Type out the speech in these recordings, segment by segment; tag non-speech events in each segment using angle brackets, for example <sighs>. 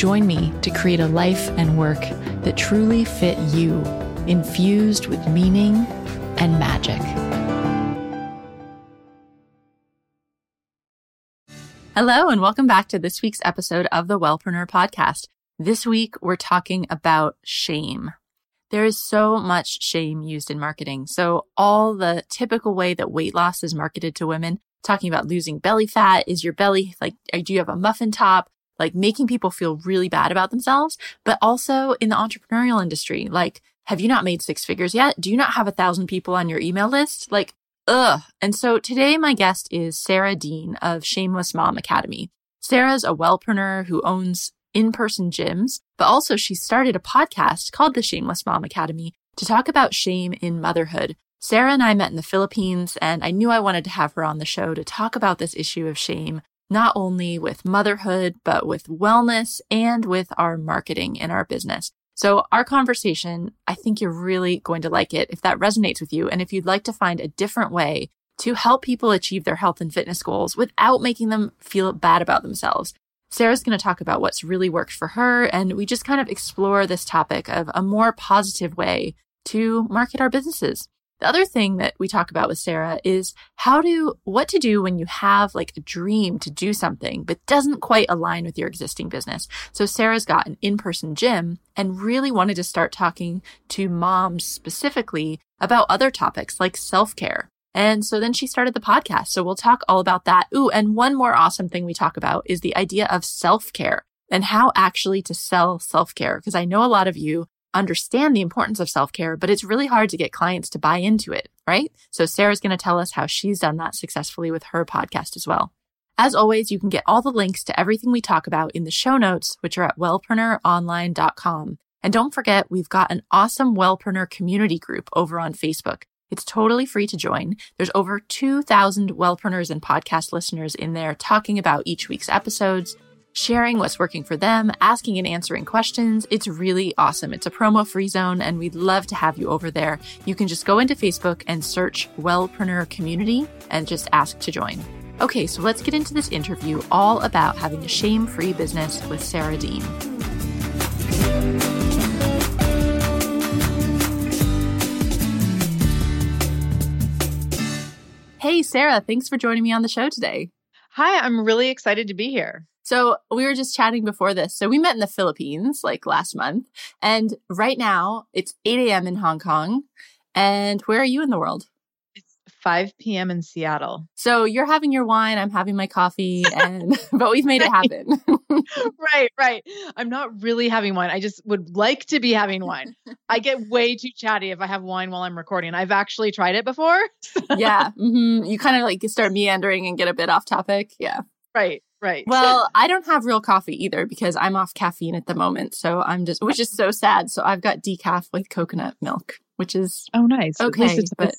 Join me to create a life and work that truly fit you, infused with meaning and magic. Hello, and welcome back to this week's episode of the Wellpreneur podcast. This week, we're talking about shame. There is so much shame used in marketing. So, all the typical way that weight loss is marketed to women, talking about losing belly fat, is your belly like, do you have a muffin top? Like making people feel really bad about themselves, but also in the entrepreneurial industry. Like, have you not made six figures yet? Do you not have a thousand people on your email list? Like, ugh. And so today my guest is Sarah Dean of Shameless Mom Academy. Sarah's a wellpreneur who owns in-person gyms, but also she started a podcast called the Shameless Mom Academy to talk about shame in motherhood. Sarah and I met in the Philippines and I knew I wanted to have her on the show to talk about this issue of shame not only with motherhood, but with wellness and with our marketing in our business. So our conversation, I think you're really going to like it if that resonates with you. And if you'd like to find a different way to help people achieve their health and fitness goals without making them feel bad about themselves. Sarah's going to talk about what's really worked for her. And we just kind of explore this topic of a more positive way to market our businesses. The other thing that we talk about with Sarah is how to, what to do when you have like a dream to do something, but doesn't quite align with your existing business. So Sarah's got an in-person gym and really wanted to start talking to moms specifically about other topics like self-care. And so then she started the podcast. So we'll talk all about that. Ooh, and one more awesome thing we talk about is the idea of self-care and how actually to sell self-care. Because I know a lot of you understand the importance of self care, but it's really hard to get clients to buy into it, right? So Sarah's going to tell us how she's done that successfully with her podcast as well. As always, you can get all the links to everything we talk about in the show notes, which are at wellpreneuronline.com. And don't forget, we've got an awesome Wellpreneur community group over on Facebook. It's totally free to join. There's over 2,000 Wellpreneurs and podcast listeners in there talking about each week's episodes, sharing what's working for them, asking and answering questions. It's really awesome. It's a promo free zone and we'd love to have you over there. You can just go into Facebook and search Wellpreneur Community and just ask to join. Okay, so let's get into this interview all about having a shame free business with Sarah Dean. Hey, Sarah, thanks for joining me on the show today. Hi, I'm really excited to be here. So we were just chatting before this. So we met in the Philippines like last month. And right now it's 8 a.m. in Hong Kong. And where are you in the world? It's 5 p.m. in Seattle. So you're having your wine, I'm having my coffee, <laughs> and <laughs> but we've made it happen. <laughs> right, right. I'm not really having wine. I just would like to be having wine. I get way too chatty if I have wine while I'm recording. I've actually tried it before. yeah. Mm-hmm. You kind of like start meandering and get a bit off topic. Yeah. Right. Right. Well, I don't have real coffee either because I'm off caffeine at the moment. So I'm just, which is so sad. So I've got decaf with coconut milk, which is oh nice. Okay, it but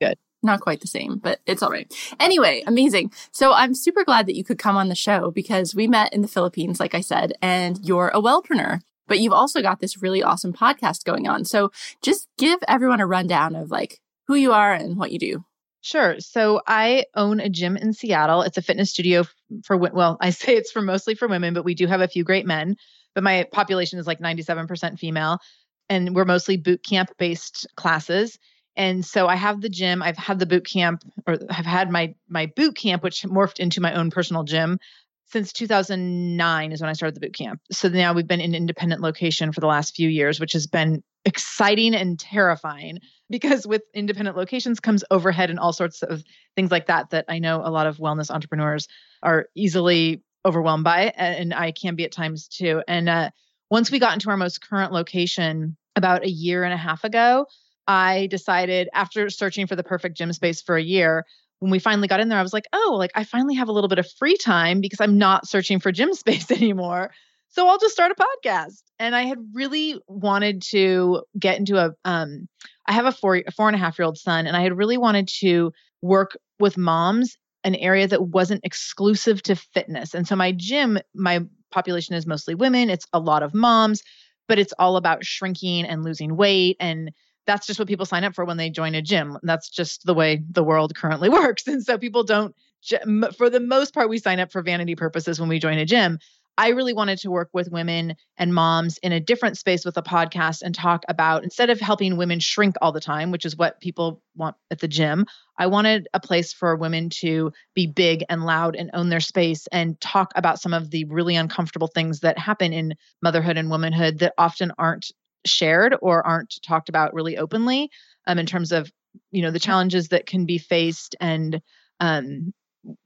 good. Not quite the same, but it's all right. Anyway, amazing. So I'm super glad that you could come on the show because we met in the Philippines, like I said, and you're a wellpreneur, but you've also got this really awesome podcast going on. So just give everyone a rundown of like who you are and what you do. Sure. So I own a gym in Seattle. It's a fitness studio for well, <laughs> I say it's for mostly for women, but we do have a few great men. But my population is like 97% female, and we're mostly boot camp based classes. And so I have the gym. I've had the boot camp, or I've had my my boot camp, which morphed into my own personal gym since 2009 is when I started the boot camp. So now we've been in independent location for the last few years, which has been exciting and terrifying because with independent locations comes overhead and all sorts of things like that that I know a lot of wellness entrepreneurs are easily overwhelmed by and I can be at times too. And uh, once we got into our most current location about a year and a half ago, I decided after searching for the perfect gym space for a year, when we finally got in there, I was like, oh, like I finally have a little bit of free time because I'm not searching for gym <laughs> space anymore. So I'll just start a podcast. And I had really wanted to get into a um I have a four a four and a half year old son, and I had really wanted to work with moms an area that wasn't exclusive to fitness. And so my gym, my population is mostly women. It's a lot of moms, but it's all about shrinking and losing weight and that's just what people sign up for when they join a gym. That's just the way the world currently <laughs> works. And so people don't, for the most part, we sign up for vanity purposes when we join a gym. I really wanted to work with women and moms in a different space with a podcast and talk about instead of helping women shrink all the time, which is what people want at the gym, I wanted a place for women to be big and loud and own their space and talk about some of the really uncomfortable things that happen in motherhood and womanhood that often aren't shared or aren't talked about really openly um, in terms of you know the challenges that can be faced and um,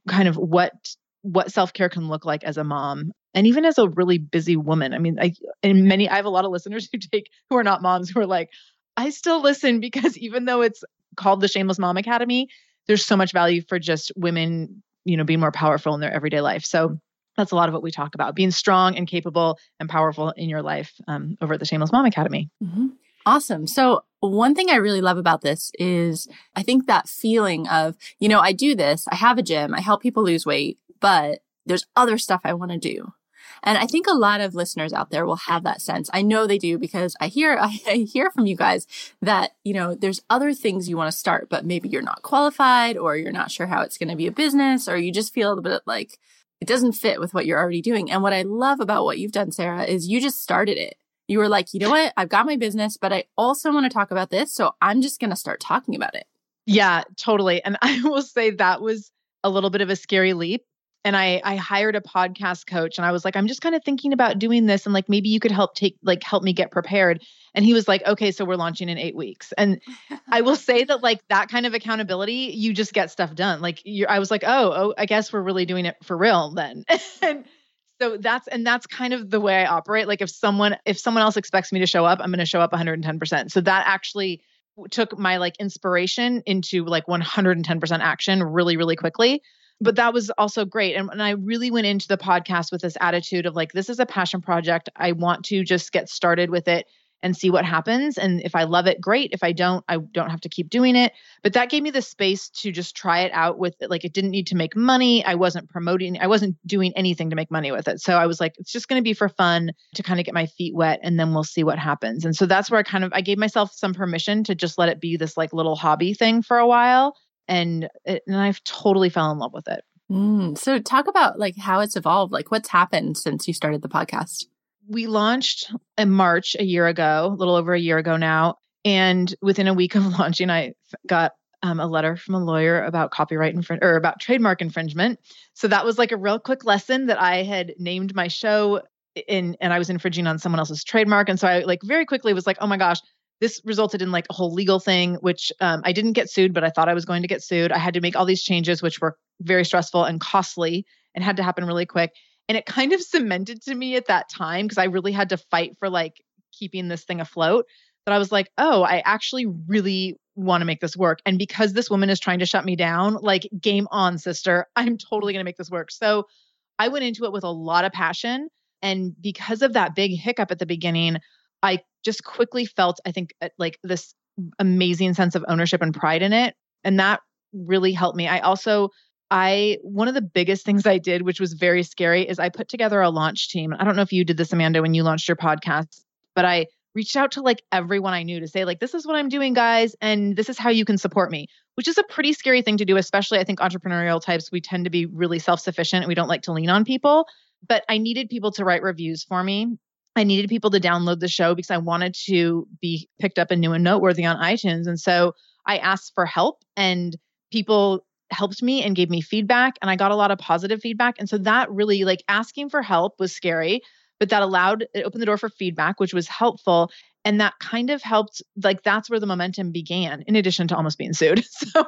kind of what what self-care can look like as a mom and even as a really busy woman i mean i and many i have a lot of listeners <laughs> who take who are not moms who are like i still listen <laughs> because even though it's called the shameless mom academy there's so much value for just women you know being more powerful in their everyday life so that's a lot of what we talk about being strong and capable and powerful in your life um, over at the shameless mom academy mm-hmm. Awesome. So, one thing I really love about this is I think that feeling of, you know, I do this, I have a gym, I help people lose weight, but there's other stuff I want to do. And I think a lot of listeners out there will have that sense. I know they do because I hear <laughs> I, hear from you guys that, you know, there's other things you want to start, but maybe you're not qualified or you're not sure how it's going to be a business or you just feel a bit like it doesn't fit with what you're already doing. And what I love about what you've done, Sarah, is you just started it you were like, you know what? I've got my business, but I also want to talk about this. So I'm just going to start talking about it. Yeah, totally. And <laughs> I will say that was a little bit of a scary leap. And I I hired a podcast coach and I was like, I'm just kind of thinking about doing this and like maybe you could help take like help me get prepared. And he was like, okay, so we're launching in eight weeks. And I will <laughs> say that like that kind of accountability, you just get stuff done. Like you I was like, oh, oh, I guess we're really doing it for real then. <laughs> and so that's and that's kind of the way I operate. Like if someone if someone else expects me to show up, I'm going to show up 110%. So that actually took my like inspiration into like 110% action really really quickly but that was also great and, and i really went into the podcast with this attitude of like this is a passion project i want to just get started with it and see what happens. And if I love it, great. If I don't, I don't have to keep doing it. But that gave me the space to just try it out with it. Like it didn't need to make money. I wasn't promoting, I wasn't doing anything to make money with it. So I was like, it's just going to be for fun to kind of get my feet wet and then we'll see what happens. And so that's where I kind of I gave myself some permission to just let it be this like little hobby thing for a while. And it, and I've totally fell in love with it. Mm, so talk about like how it's evolved. Like what's happened since you started the podcast? we launched in March a year ago, a little over a year ago now. And within a week <laughs> of launching, I got um, a letter from a lawyer about copyright infringement or about trademark infringement. So that was like a real quick lesson that I had named my show in, and I was infringing on someone else's trademark. And so I like very quickly was like, oh my gosh, this resulted in like a whole legal thing, which um, I didn't get sued, but I thought I was going to get sued. I had to make all these changes, which were very stressful and costly and had to happen really quick. And it kind of <laughs> cemented to me at that time because I really had to fight for like keeping this thing afloat. That I was like, oh, I actually really want to make this work. And because this woman is trying to shut me down, like, game on, sister. <laughs> I'm totally going to make this work. So I went into it with a lot of passion. And because of that big hiccup at the beginning, I just quickly felt, I think, uh, like this amazing sense of ownership and pride in it. And that really helped me. I also I one of the biggest things I did, which was very scary, is I put together a launch team. I don't know if you did this, Amanda, when you launched your podcast, but I reached out to like everyone I knew to say, like, this is what I'm doing, guys, and this is how you can support me, which is a pretty scary thing to do, especially I think entrepreneurial types, we tend to be really self-sufficient and we don't like to lean on people. But I needed people to write reviews for me. I needed people to download the show because I wanted to be picked up and new and noteworthy on iTunes. And so I asked for help and people helped me and gave me feedback and I got a lot of positive feedback. And so that really like asking for help was scary, but that allowed it opened the door for feedback, which was helpful. And that kind of helped like that's where the momentum began, in addition to almost being sued. <laughs> So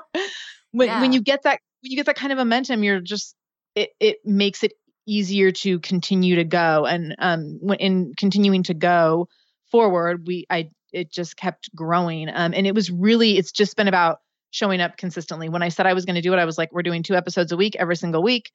when yeah. when you get that when you get that kind of momentum, you're just it it makes it easier to continue to go. And um in continuing to go forward, we I it just kept growing. Um and it was really it's just been about showing up consistently. When I said I was going to do it, I was like, we're doing two episodes a week every single week.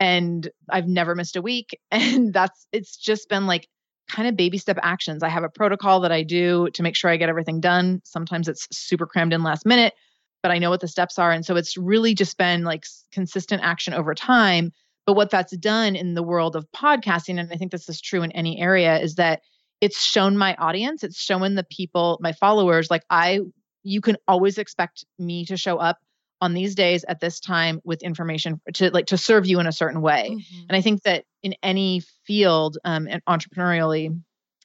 and I've never missed a week. <laughs> And that's, it's just been like kind of baby step actions. I have a protocol that I do to make sure I get everything done. Sometimes it's super crammed in last minute, but I know what the steps are. And so it's really just been like consistent action over time. But what that's done in the world of podcasting, and I think this is true in any area, is that it's shown my audience, it's shown the people, my followers, like I, you can always expect me to show up on these days at this time with information to like to serve you in a certain way mm-hmm. and i think that in any field um, and entrepreneurially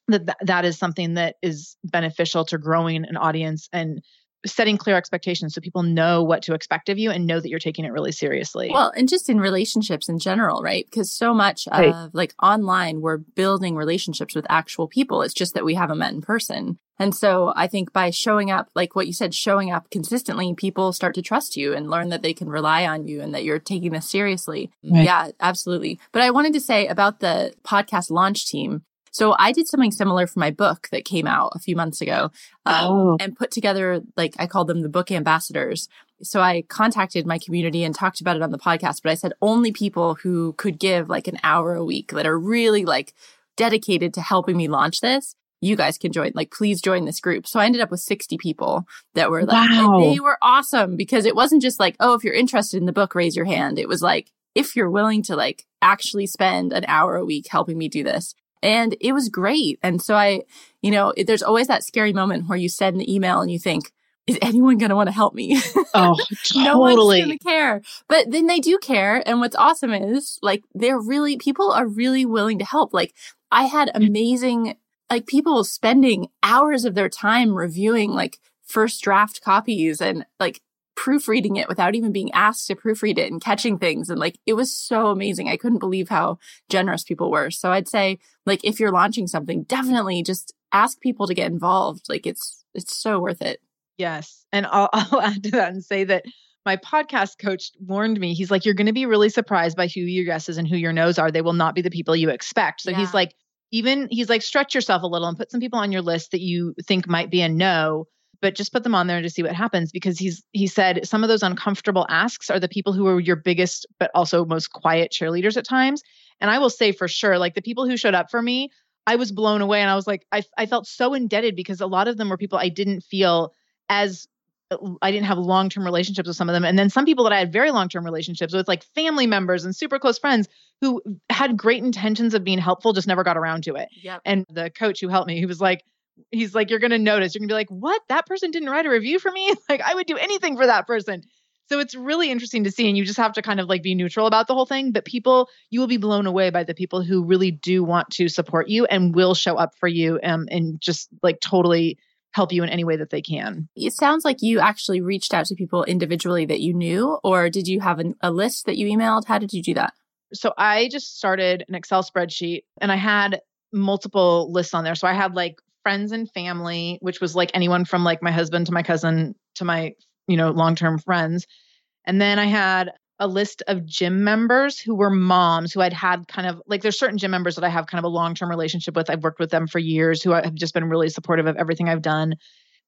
that that is something that is beneficial to growing an audience and setting clear expectations so people know what to expect of you and know that you're taking it really seriously. Well, and just in relationships in general, right? Because so much right. of like online, we're building relationships with actual people. It's just that we haven't met in person. And so I think by showing up, like what you said, showing up consistently, people start to trust you and learn that they can rely on you and that you're taking this seriously. Right. Yeah, absolutely. But I wanted to say about the podcast launch team. So I did something similar for my book that came out a few months ago um, oh. and put together, like, I called them the book ambassadors. So I contacted my community and talked about it on the podcast, but I said only people who could give like an hour a week that are really like dedicated to helping me launch this you guys can join. Like, please join this group. So I ended up with 60 people that were like, wow. they were awesome because it wasn't just like, oh, if you're interested in the book, raise your hand. It was like, if you're willing to like actually spend an hour a week helping me do this. And it was great. And so I, you know, there's always that scary moment where you send an email and you think, is anyone going to want to help me? <laughs> Oh, totally. no one's going to care. But then they do care. And what's awesome is like, they're really, people are really willing to help. Like, I had mm. amazing, like, people spending hours of their time reviewing like first draft copies and like proofreading it without even being asked to proofread it and catching things. And like, it was so amazing. I couldn't believe how generous people were. So I'd say, like, if you're launching something, definitely just ask people to get involved. Like, it's, it's so worth it. Yes. And I'll, <laughs> I'll add to that and say that my podcast coach warned me. He's like, you're going to be really surprised by who your guesses and who your no's are. They will not be the people you expect. So yeah. he's like, even he's like, stretch yourself a little and put some people on your list that you think might be a no but just put them on there to see what happens because he's he said some of those uncomfortable asks are the people who are your biggest but also most quiet cheerleaders at times and i will say for sure like the people who showed up for me i was blown away and i was like i, I felt so indebted because a lot of them were people i didn't feel as I didn't have long term relationships with some of them. And then some people that I had very long term relationships with, like family members and super close friends who had great intentions of being helpful, just never got around to it. Yep. And the coach who helped me, he was like, he's like, you're going to notice. You're going to be like, what? That person didn't write a review for me? <laughs> Like, I would do anything for that person. So it's really interesting to see. And you just have to kind of like be neutral about the whole thing. But people, you will be blown away by the people who really do want to support you and will show up for you um, and just like totally help you in any way that they can. It sounds like you actually reached out to people individually that you knew, or did you have an, a list that you emailed? How did you do that? So I just started an Excel spreadsheet and I had multiple lists on there. So I had like friends and family, which was like anyone from like my husband to my cousin to my, you know, long-term friends. And then I had a list of gym members who were moms who I'd had kind of like there's certain gym members that I have kind of a long-term relationship with. I've worked with them for years who have just been really supportive of everything I've done.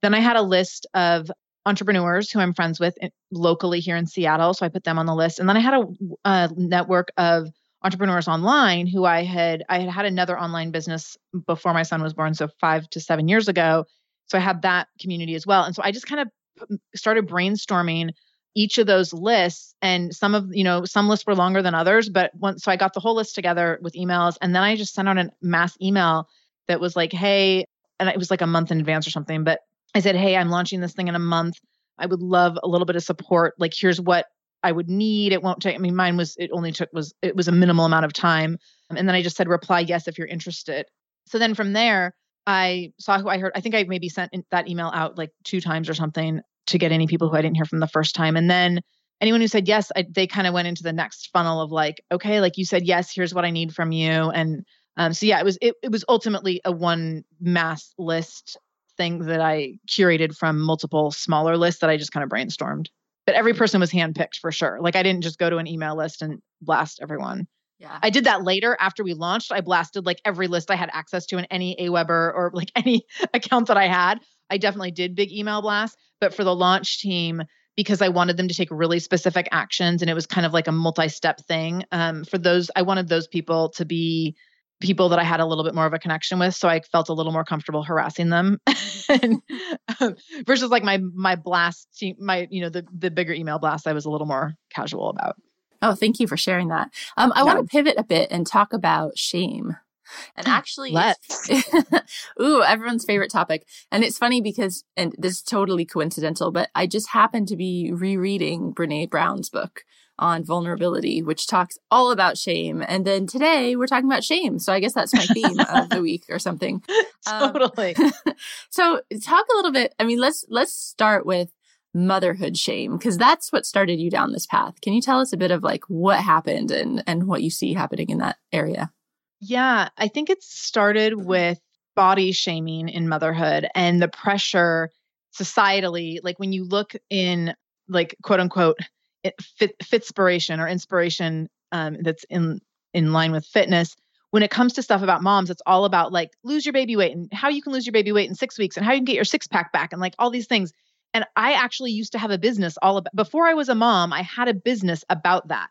Then I had a list of entrepreneurs who I'm friends with eh, locally here in Seattle, so I put them on the list. And then I had a, a network of entrepreneurs online who I had I had had another online business before my son was born so 5 to 7 years ago. So I had that community as well. And so I just kind of started brainstorming each of those lists and some of you know some lists were longer than others but once so I got the whole list together with emails and then I just sent out a mass email that was like hey and it was like a month in advance or something but I said hey I'm launching this thing in a month. I would love a little bit of support. Like here's what I would need. It won't take. I mean, mine was it only took was it was a minimal amount of time, and then I just said reply yes if you're interested. So then from there, I saw who I heard. I think I maybe sent that email out like two times or something to get any people who I didn't hear from the first time, and then anyone who said yes, I, they kind of went into the next funnel of like, okay, like you said yes, here's what I need from you, and um, so yeah, it was it, it was ultimately a one mass list thing that I curated from multiple smaller lists that I just kind of brainstormed but every person was handpicked for sure. Like I didn't just go to an email list and blast everyone. Yeah. I did that later after we launched. I blasted like every list I had access to in any Aweber or like <laughs> any account that I had. I definitely did big email blasts, but for the launch team, because I wanted them to take really specific actions and it was kind of like a multi-step thing. Um, for those, I wanted those people to be people that I had a little bit more of a connection with, so I felt a little more comfortable harassing them, <laughs> and, um, versus like my my blast, my you know the the bigger email blast, I was a little more casual about. Oh, thank you for sharing that. Um, I yeah. want to pivot a bit and talk about shame. And actually, let's. <laughs> ooh, everyone's favorite topic. And it's funny because, and this is totally coincidental, but I just happened to be rereading Brene Brown's book on vulnerability, which talks all about shame. And then today we're talking about shame. So I guess that's my theme of the <laughs> week or something. <laughs> totally. Um, <laughs> so talk a little bit. I mean, let's let's start with motherhood shame because that's what started you down this path. Can you tell us a bit of like what happened and and what you see happening in that area? Yeah, I think it started with body shaming in motherhood and the pressure societally like when you look in like quote unquote fit, fitspiration or inspiration um, that's in in line with fitness. When it comes to stuff about moms it's all about like lose your baby weight and how you can lose your baby weight in six weeks and how you can get your six pack back and like all these things. And i actually used to have a business all about before i was a mom i had a business about that.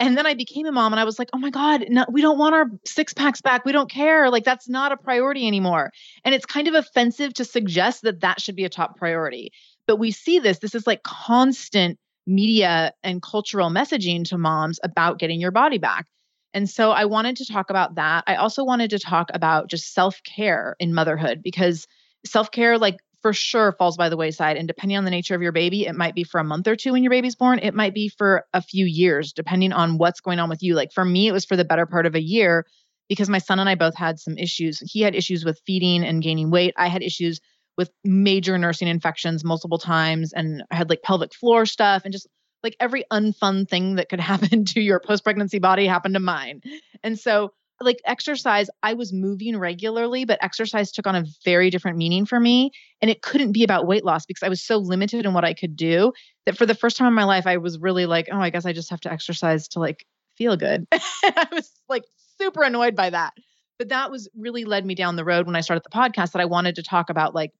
And then i became a mom and i was like oh my god no, we don't want our six packs back. We don't care. Like that's not a priority anymore. And it's kind of offensive to suggest that that should be a top priority. But we see this this is like constant media and cultural messaging to moms about getting your body back. And so I wanted to talk about that. I also wanted to talk about just self care in motherhood because self care, like for sure, falls by the wayside. And depending on the nature of your baby, it might be for a month or two when your baby's born. It might be for a few years, depending on what's going on with you. Like for me, it was for the better part of a year because my son and I both had some issues. He had issues with feeding and gaining weight. I had issues with major nursing infections multiple times and I had like pelvic floor stuff and just like every unfun thing that could <laughs> happen to your post pregnancy body happened to mine. And so, like exercise, I was moving regularly, but exercise took on a very different meaning for me. And it couldn't be about weight loss because I was so limited in what I could do that for the first time in my life, I was really like, oh, I guess I just have to exercise to like feel good. <laughs> I was like super annoyed by that. But that was really led me down the road when I started the podcast that I wanted to talk about like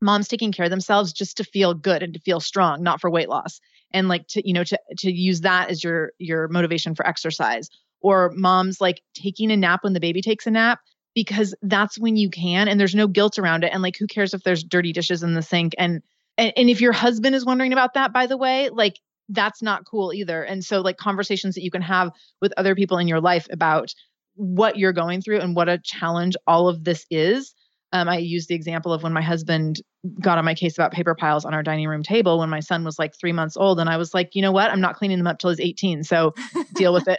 moms taking care of themselves just to feel good and to feel strong not for weight loss. And like to you know to to use that as your your motivation for exercise. Or moms like taking a nap when the baby takes a nap because that's when you can and there's no guilt around it. And like who cares if there's dirty dishes in the sink? And and, and if your husband is wondering about that by the way like that's not cool either. And so like conversations that you can have with other people in your life about what you're going through and what a challenge all of this is um, I use the example of when my husband got on my case about paper piles on our dining room table when my son was like three months old. And I was like, you know what? I'm not cleaning them up till he's 18. So <laughs> deal with it.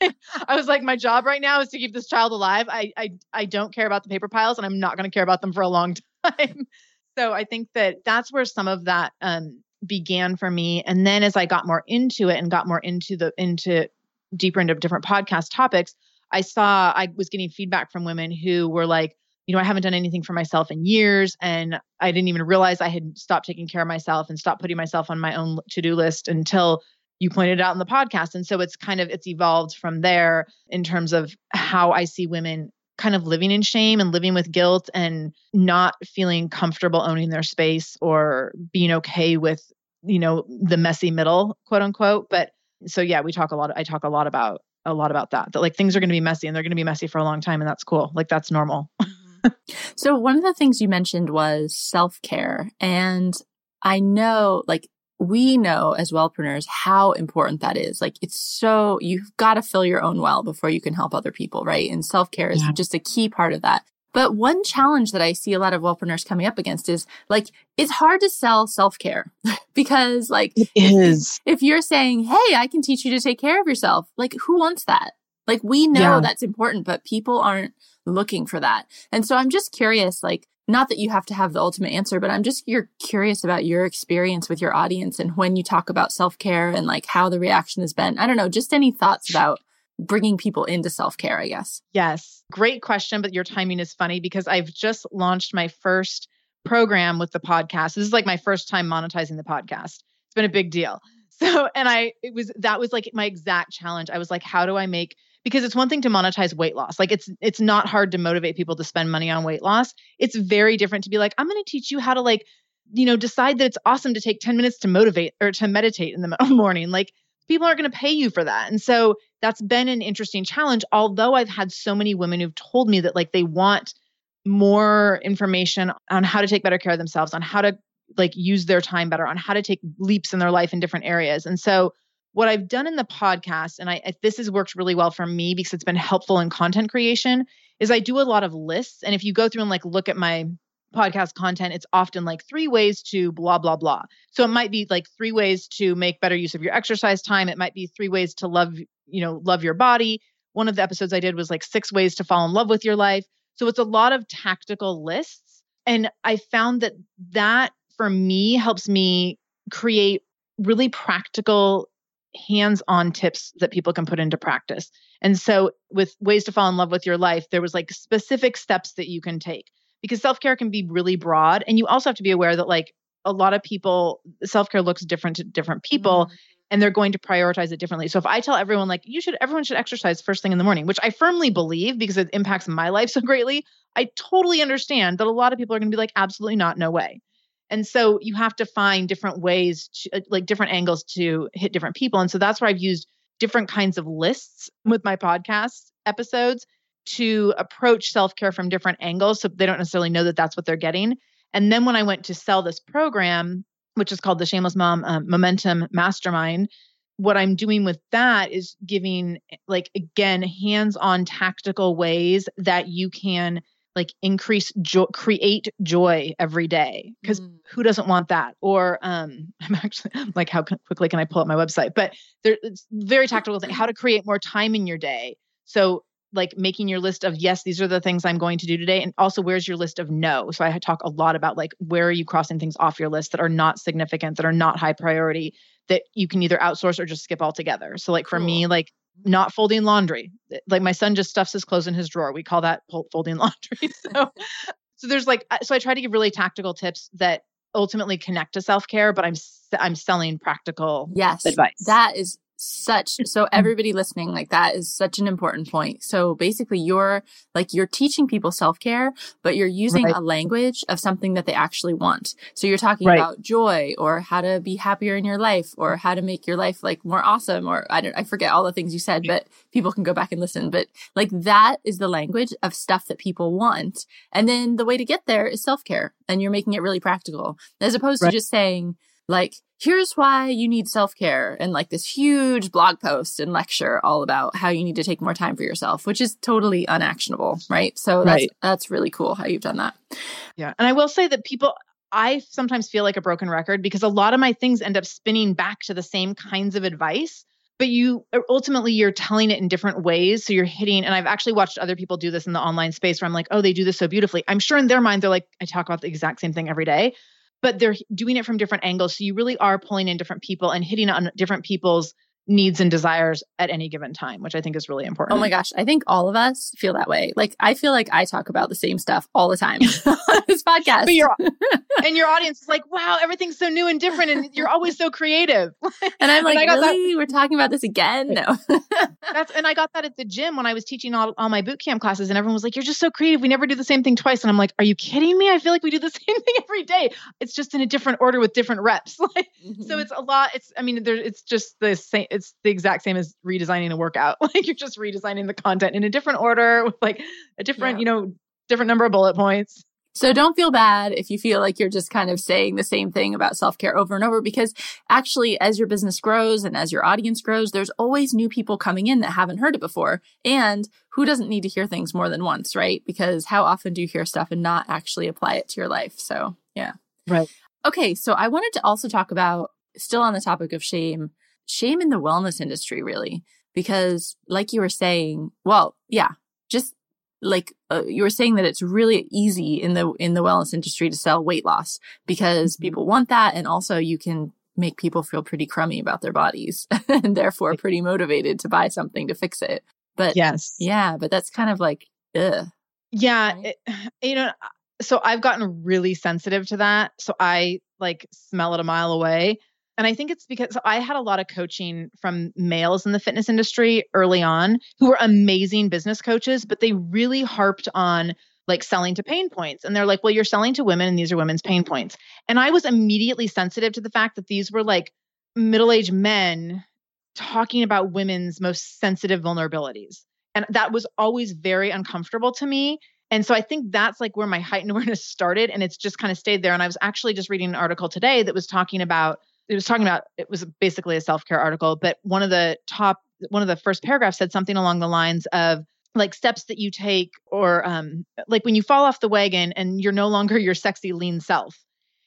<laughs> I was like, my job right now is to keep this child alive. I, I, I don't care about the paper piles and I'm not going to care about them for a long <laughs> time. so I think that that's where some of that um, began for me. And then as I got more into it and got more into the, into deeper into different podcast topics, I saw I was getting feedback from women who were like, you know, I haven't done anything for myself in years. And I didn't even realize I had stopped taking care of myself and stopped putting myself on my own to do list until you pointed it out in the podcast. And so it's kind of it's evolved from there in terms of how I see women kind of living in shame and living with guilt and not feeling comfortable owning their space or being okay with, you know, the messy middle, quote unquote. But so yeah, we talk a lot I talk a lot about a lot about that. That like things are going to be messy and they're going to be messy for a long time and that's cool. Like that's normal. <laughs> so, one of the things you mentioned was self care. And I know, like, we know as wellpreneurs how important that is. Like, it's so, you've got to fill your own well before you can help other people, right? And self care is yeah. just a key part of that. But one challenge that I see a lot of wellpreneurs coming up against is like, it's hard to sell self care <laughs> because, like, it is. If, you're saying, Hey, I can teach you to take care of yourself, like, who wants that? Like, we know yeah. that's important, but people aren't looking for that. And so I'm just curious, like, not that you have to have the ultimate answer, but I'm just you're curious about your experience with your audience and when you talk about self care and like how the reaction has been. I don't know, just any thoughts about bringing people into self care, I guess. Yes, great question. But your timing is funny because I've just launched my first program with the podcast. This is like my first time monetizing the podcast. It's been a big deal. <laughs> So, and I, it was, that was like my exact challenge. I was like, how do I make because it's one thing to monetize weight loss. Like it's it's not hard to motivate people to spend money on weight loss. It's very different to be like, I'm going to teach you how to like you know, decide that it's awesome to take 10 minutes to motivate or to meditate in the <laughs> morning. Like people aren't going to pay you for that. And so that's been an interesting challenge. Although I've had so many women who've told me that like they want more information on how to take better care of themselves, on how to like use their time better, on how to take leaps in their life in different areas. And so what I've done in the podcast, and I this has worked really well for me because it's been helpful in content creation, is I do a lot of lists. And if you go through and like look at my podcast content, it's often like three ways to blah, blah, blah. So it might be like three ways to make better use of your exercise time. It might be three ways to love, you know, love your body. One of the episodes I did was like six ways to fall in love with your life. So it's a lot of tactical lists. And I found that that for me helps me create really practical hands on tips that people can put into practice. And so, with ways to fall in love with your life, there was like specific steps that you can take because self care can be really broad. And you also have to be aware that, like, a lot of people, self care looks different to different people. Mm-hmm. And they're going to prioritize it differently. So if I tell everyone like you should everyone should exercise first thing in the morning, which I firmly believe because it impacts my life so greatly, I totally understand that a lot of people are going to be like absolutely not, no way. And so you have to find different ways to uh, like different angles to hit different people. And so that's where I've used different kinds of lists with my podcast episodes to approach self care from different angles so they don't necessarily know that that's what they're getting. And then when I went to sell this program, which is called the Shameless Mom um, Momentum Mastermind, what I'm doing with that is giving, like, again, hands on tactical ways that you can like increase joy create joy every day because mm. who doesn't want that? Or um <laughs> i'm actually like how quickly can i pull up my website? But there it's very tactical thing how to create more time in your day. So like making your list of yes these are the things i'm going to do today and also where's your list of no? So i talk a lot about like where are you crossing things off your list that are not significant that are not high priority that you can either outsource or just skip altogether. So like for cool. me like not folding laundry. Like my son just stuffs his clothes in his drawer. We call that folding <laughs> laundry. So so there's like so i try to give really tactical tips that ultimately connect to self-care but i'm i'm selling practical yes. advice. That is such mm-hmm. so everybody listening like that is such an important point so basically you're like you're teaching people self-care but you're using right. a language of something that they actually want so you're talking right. about joy or how to be happier in your life or how to make your life like more awesome or i don't i forget all the things you said but people can go back and listen but like that is the language of stuff that people want and then the way to get there is self-care and you're making it really practical as opposed right. to just saying like here's why you need self-care and like this huge blog post and lecture all about how you need to take more time for yourself which is totally unactionable right? So that's right. that's really cool how you've done that. Yeah and i will say that people i sometimes feel like a broken record because a lot of my things end up spinning back to the same kinds of advice but you ultimately you're telling it in different ways so you're hitting and i've actually watched other people do this in the online space where i'm like oh they do this so beautifully. I'm sure in their mind they're like i talk about the exact same thing every day but they're doing it from different angles. So you really are pulling in different people and hitting on different people's needs and desires at any given time, which I think is really important. Oh my gosh. I think all of us feel that way. Like, I feel like I talk about the same stuff all the time <laughs> on this podcast. But you're, <laughs> and your audience is like, wow, everything's so new and different. And you're always so creative. <laughs> And I'm like, and really? That- We're talking about this again? No. That's, and I got that at the gym when I was teaching all, all my boot camp classes. And everyone was like, you're just so creative. We never do the same thing twice. And I'm like, are you kidding me? I feel like we do the same thing every day. It's just in a different order with different reps. like, mm-hmm. So it's a lot. It's, I mean, there, it's just the same it's the exact same as redesigning a workout. <laughs> Like you're just redesigning the content in a different order <laughs> with like a different, yeah. you know, different number of bullet points. So don't feel bad if you feel like you're just kind of saying the same thing about self care over and over because actually, as your business grows and as your audience grows, there's always new people coming in that haven't heard it before. And who doesn't need to hear things more than once, right? Because how often do you hear stuff and not actually apply it to your life? So, yeah. Right. Okay. So I wanted to also talk about, still on the topic of shame, shame in the wellness industry, really, because like you were saying, well, yeah, just like uh, you were saying that it's really easy in the in the wellness industry to sell weight loss because mm-hmm. people want that and also you can make people feel pretty crummy about their bodies <laughs> and therefore pretty motivated to buy something to fix it but yes yeah but that's kind of like ugh. yeah it, <sighs> you know so i've gotten really sensitive to that so i like smell it a mile away and I think it's because I had a lot of coaching from males in the fitness industry early on who were amazing business coaches, but they really harped on like selling to pain points. And they're like, well, you're selling to women and these are women's pain points. And I was immediately sensitive to the fact that these were like middle aged men talking about women's most sensitive vulnerabilities. And that was always very uncomfortable to me. And so I think that's like where my heightened <laughs> awareness started. And it's just kind of stayed there. And I was actually just reading an article today that was talking about, it was talking about, it was basically a self care article, but one of the top, one of the first paragraphs said something along the lines of, like steps that you take or um, like when you fall off the wagon and you're no longer your sexy lean self.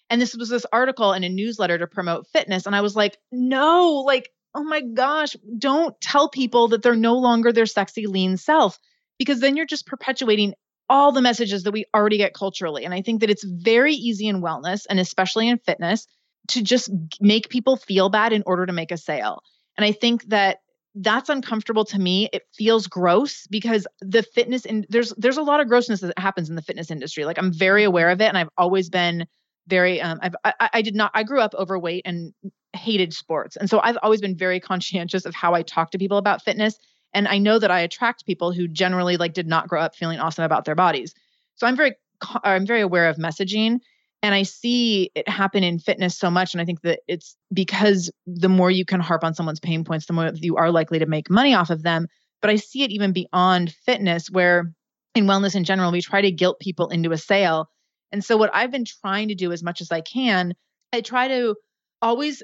And this was this article in a newsletter to promote fitness and i was like no like oh my gosh don't tell people that they're no longer their sexy lean self because then you're just perpetuating all the messages that we already get culturally. And i think that it's very easy in wellness and especially in fitness to just make people feel bad in order to make a sale and i think that that's uncomfortable to me. It feels gross because the fitness and there's there's a lot of grossness that happens in the fitness industry. Like I'm very aware of it, and I've always been very um I've I, I did not I grew up overweight and hated sports, and so I've always been very <laughs> conscientious of how I talk to people about fitness. And I know that I attract people who generally like did not grow up feeling awesome about their bodies. So I'm very I'm very aware of messaging and I see it happen in fitness so much. And I think that it's because the more you can harp on someone's pain points, the more you are likely to make money off of them. But I see it even beyond fitness, where in wellness in general, we try to guilt people into a sale. And so, what I've been trying to do as much as I can, I try to always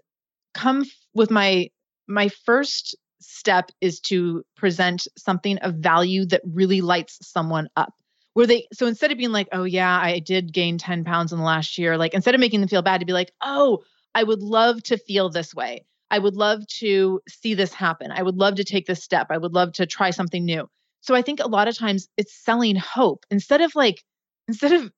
come with my my first step is to present something of value that really lights someone up where they so instead of being like oh yeah i did gain 10 pounds in the last year like instead of making them feel bad to be like oh i would love to feel this way i would love to see this happen i would love to take this step i would love to try something new so i think a lot of times it's selling hope instead of like instead of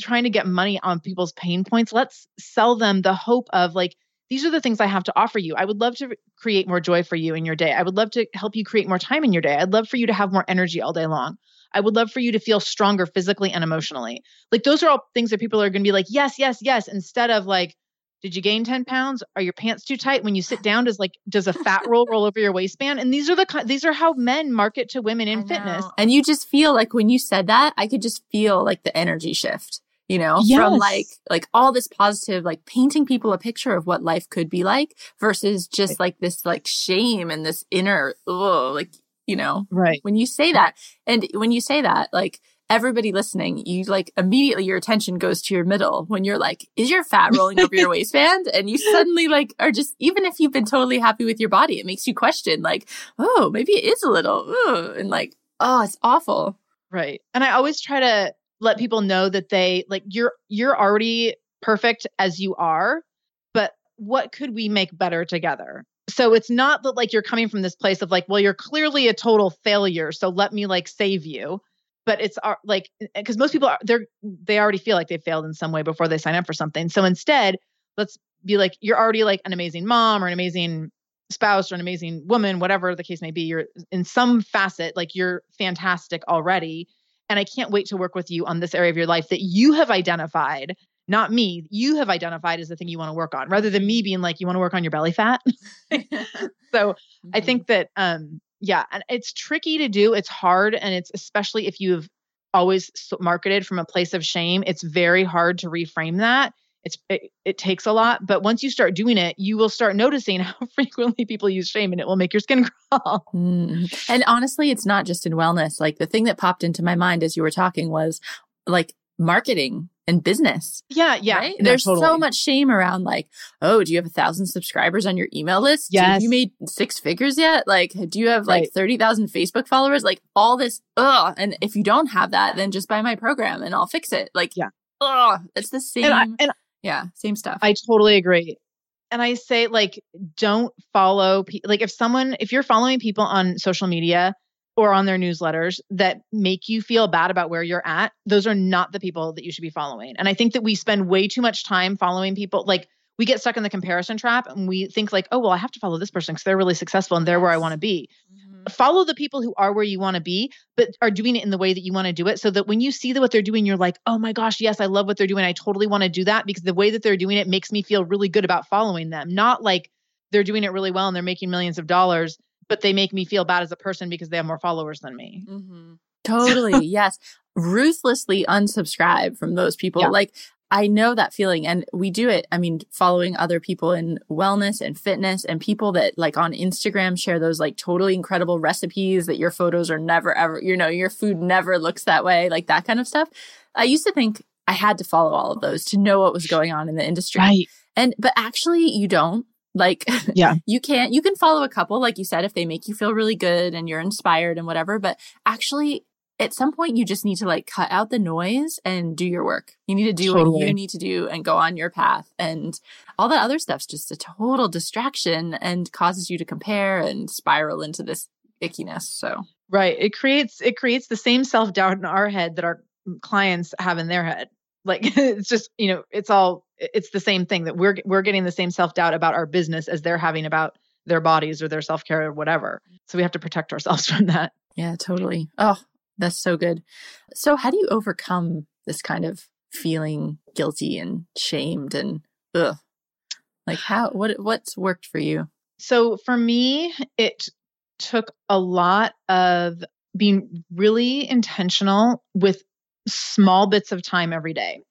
trying to get money on people's pain points let's sell them the hope of like these are the things I have to offer you. I would love to create more joy for you in your day. I would love to help you create more time in your day. I'd love for you to have more energy all day long. I would love for you to feel stronger physically and emotionally. Like those are all things that people are going to be like, yes, yes, yes, instead of like, did you gain 10 pounds? Are your pants too tight? When you sit down, does like does a fat roll roll over your waistband? And these are the these are how men market to women in fitness. And you just feel like when you said that, I could just feel like the energy shift you know yes. from like like all this positive like painting people a picture of what life could be like versus just like this like shame and this inner oh like you know? Right. When you say that and when you say that like everybody listening you like immediately your attention goes to your middle when you're like is your fat rolling over your <laughs> waistband? And you suddenly like are just even if you've been totally happy with your body it makes you question like oh maybe it is a little Ugh, and like oh it's awful. Right and i always try to let people know that they like you're you're already perfect as you are but what could we make better together so it's not that like you're coming from this place of like well you're clearly a total failure so let me like save you. But it's like eh, eh, because most people are they're they already feel like they failed in some way before they sign up for something. So instead let's be like you're already like an amazing mom or an amazing spouse or an amazing woman whatever the case may be you're in some facet like you're fantastic already. And i can't wait to work with you on this area of your life that you have identified not me, you have identified as the thing you want to work on rather than me being like, you want to work on your belly fat. <laughs> so mm-hmm. I think that, um, yeah, and it's tricky to do. It's hard. And it's especially if you've always marketed from a place of shame, it's very hard to reframe that. It's, it, it takes a lot, but once you start doing it, you will start noticing <laughs> how frequently people use shame and it will make your skin <laughs> crawl. Mm. And honestly, it's not just in wellness. Like the thing that popped into my mind as you were talking was like marketing and business. Yeah, yeah. Right? There's totally. so much shame around like, oh, do you have a thousand subscribers on your email list? Yes. Have you made six figures yet? Like, do you have like right. 30,000 Facebook followers? Like all this, ugh. And if you don't have that, then just buy my program and I'll fix it. Like, yeah. Ugh, it's the same. And I, and yeah, same stuff. I totally agree. And I say, like, don't follow, pe- like, if someone, if you're following people on social media or on their newsletters that make you feel bad about where you're at, those are not the people that you should be following. And I think that we spend way too much time following people like we get stuck in the comparison trap and we think like, "Oh, well, I have to follow this person cuz they're really successful and they're where I want to be." Mm-hmm. Follow the people who are where you want to be, but are doing it in the way that you want to do it so that when you see that what they're doing, you're like, "Oh my gosh, yes, I love what they're doing. I totally want to do that because the way that they're doing it makes me feel really good about following them." Not like they're doing it really well and they're making millions of dollars but they make me feel bad as a person because they have more followers than me. Mm-hmm. Totally. <laughs> yes. ruthlessly unsubscribe from those people. Yeah. Like I know that feeling and we do it. I mean, following other people in wellness and fitness and people that like on Instagram share those like totally incredible recipes that your photos are never ever, you know, your food never looks that way, like that kind of stuff. I used to think I had to follow all of those to know what was going on in the industry. Right. And, but actually you don't. Like, <laughs> Yeah. you can't, you can follow a couple, like you said, if they make you feel really good and you're inspired and whatever. But actually, at some point, you just need to like cut out the noise and do your work. You need to do what you need to do and go on your path. And all that other stuff's just a total distraction and causes you to compare and spiral into this ickiness. So, Right. It creates it creates the same self-doubt in our head that our clients have in their head. Like <laughs> it's just, you know, it's all it's the same thing that we're we're getting the same self-doubt about our business as they're having about their bodies or their self-care or whatever. So we have to protect ourselves <laughs> from that. yeah, totally. Oh, that's so good. So, how do you overcome this kind of feeling guilty and shamed and ugh? Like, how, what, what's worked for you? So for me, it took a lot of being really intentional with small bits of time every day.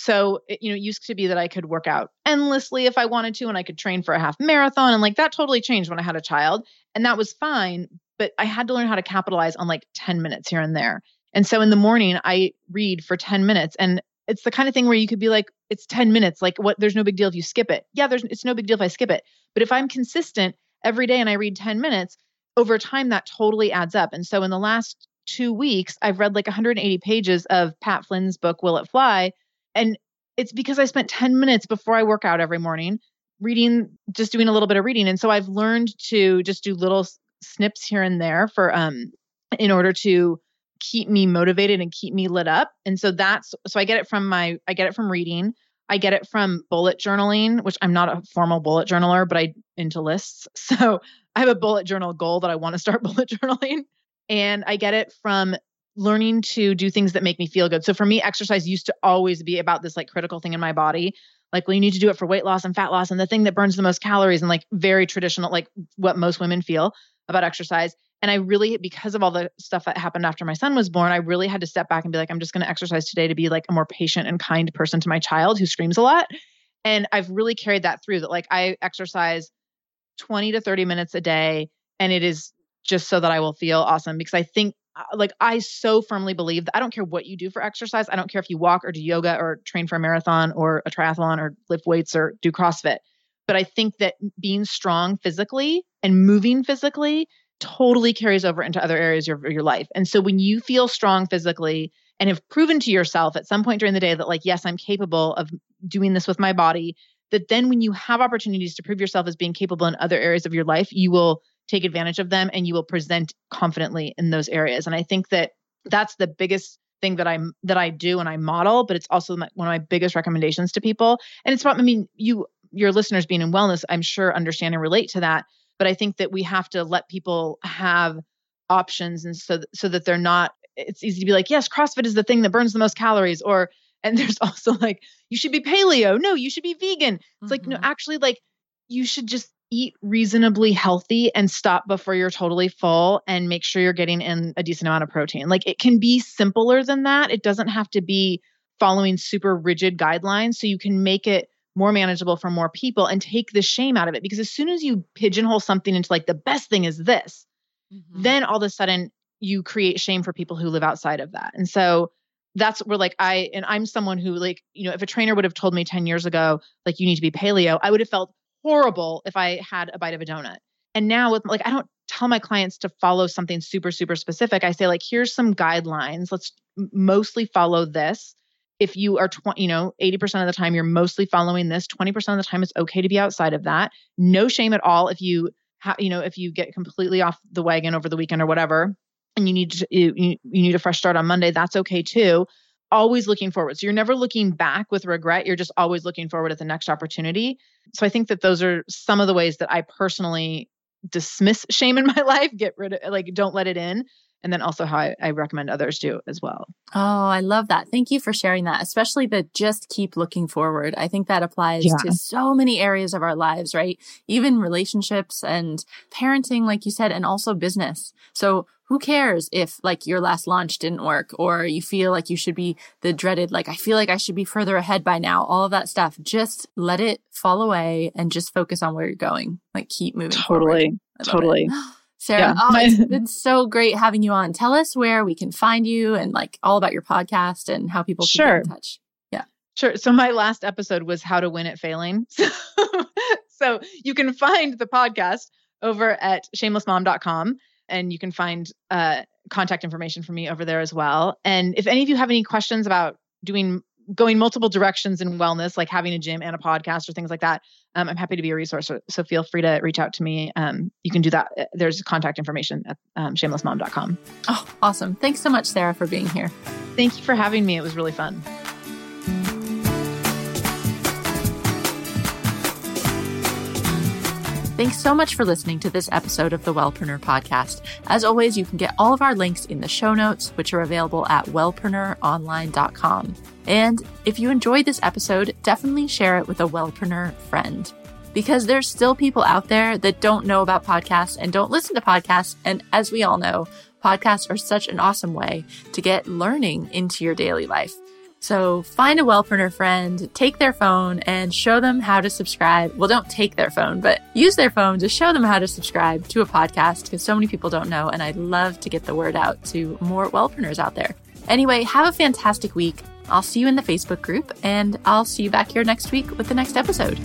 So, it, you know, it used to be that I could work out endlessly if I wanted to, and I could train for a half marathon. And like that totally changed when I had a child. And that was fine. But I had to learn how to capitalize on like 10 minutes here and there. And so in the morning, I read for 10 minutes. And it's the kind of thing where you could be like, it's 10 minutes. Like, what? There's no big deal if you skip it. Yeah, there's, it's no big deal if I skip it. But if I'm consistent every day and I read 10 minutes, over time, that totally adds up. And so in the last two weeks, I've read like 180 pages of Pat Flynn's book, Will It Fly? And it's because I spent 10 minutes before I work out every morning reading, just doing a little bit of reading. And so I've learned to just do little snips here and there for, um, in order to keep me motivated and keep me lit up. And so that's, so I get it from my, I get it from reading. I get it from bullet journaling, which I'm not a formal bullet journaler, but I into lists. <laughs> So I have a bullet journal goal that I want to start <laughs> bullet journaling. And I get it from learning to do things that make me feel good. So for me, exercise used to always be about this like critical thing in my body. Like, well, you need to do it for weight loss and fat loss and the thing that burns the most calories and like very traditional, like what most women feel about exercise. And I really, because of all the stuff that happened after my son was born, I really had to step back and be like, I'm just going to exercise today to be like a more patient and kind person to my child who screams a lot. And I've really carried that through that. Like, I exercise 20 to 30 minutes a day. And it is just so that I will feel awesome because I think, like, I so firmly believe that I don't care what you do for exercise. I don't care if you walk or do yoga or train for a marathon or a triathlon or lift weights or do CrossFit. But I think that being strong physically and moving physically totally carries over into other areas of your life. And so when you feel strong physically and have proven to yourself at some point during the day that, like, yes, I'm capable of doing this with my body, that then when you have opportunities to prove yourself as being capable in other areas of your life, you will take advantage of them and you will present confidently in those areas. And I think that that's the biggest thing that I'm that I do and I model, but it's also my, one of my biggest recommendations to people. And it's about I mean, you your listeners being in wellness, I'm sure understand and relate to that. But I think that we have to let people have options and so so that they're not it's easy to be like, yes, CrossFit is the thing that burns the most calories or and <laughs> there's also like you should be paleo. No, you should be vegan. It's like no, Mhm. actually like you should just eat reasonably healthy and stop before you're totally full and make sure you're getting in a decent amount of protein. Like it can be simpler than that. It doesn't have to be following super rigid guidelines so you can make it more manageable for more people and take the shame out of it because as soon as you pigeonhole something into like the best thing is this, Mhm. then all of a sudden you create shame for people who live outside of that. And so that's where like I and I'm someone who like, you know, if a trainer would have told me 10 years ago like you need to be paleo, I would have felt horrible if I had a bite of a donut. And now with like I don't tell my clients to follow something super super specific. I say like here's some guidelines. Let's mostly follow this. If you are 20, you know, 80% of the time you're mostly following this, 20% of the time it's okay to be outside of that. No shame at all if you ha- you know, if you get completely off the wagon over the weekend or whatever and you need to you, you you need a fresh start on Monday, that's okay too. Always looking forward. So you're never looking back with regret. You're just always looking forward at the next opportunity. So I think that those are some of the ways that I personally dismiss <laughs> shame in my life, get rid of like don't let it in. And then also how I, I recommend others do as well. Oh, I love that. Thank you for sharing that, especially the just keep looking forward. I think that applies Yeah. to so many areas of our lives, right? Even relationships and parenting, like you said, and also business. So who cares if like your last launch didn't work or you feel like you should be the dreaded, like, I feel like I should be further ahead by now, all of that stuff. Just let it fall away and just focus on where you're going. Like keep moving. Totally. Totally. <gasps> <gasps> <gasps> Sarah, yeah. oh, it's <laughs> been so great having you on. Tell us where we can find you and like all about your podcast and how people can sure. get in touch. Yeah. Sure. So my last episode was how to win at failing. <laughs> so you can find the podcast over at shamelessmom.com and you can find uh, contact information for me over there as well. And if any of you have any questions about doing going multiple directions in wellness, like having a gym and a podcast or things like that, um, I'm happy to be a resource. So, so, feel free to reach out to me. Um, you can do that. Uh, there's contact information at um, shamelessmom.com. Oh, awesome. Thanks so much, Sarah, for being here. Thank you for having me. It was really fun. Thanks so much for listening to this episode of the Wellpreneur podcast. As always, you can get all of our links in the show notes, which are available at wellpreneuronline.com. And if you enjoyed this episode, definitely share it with a Wellpreneur friend. Because there's still people out there that don't know about podcasts and don't listen to podcasts. And as we all know, podcasts are such an awesome way to get learning into your daily life. So find a Wellpreneur friend, take their phone and show them how to subscribe. Well, don't take their phone, but use their phone to show them how to subscribe to a podcast because so many people don't know. And I'd love to get the word out to more Wellpreneurs out there. Anyway, have a fantastic week. I'll see you in the Facebook group and I'll see you back here next week with the next episode.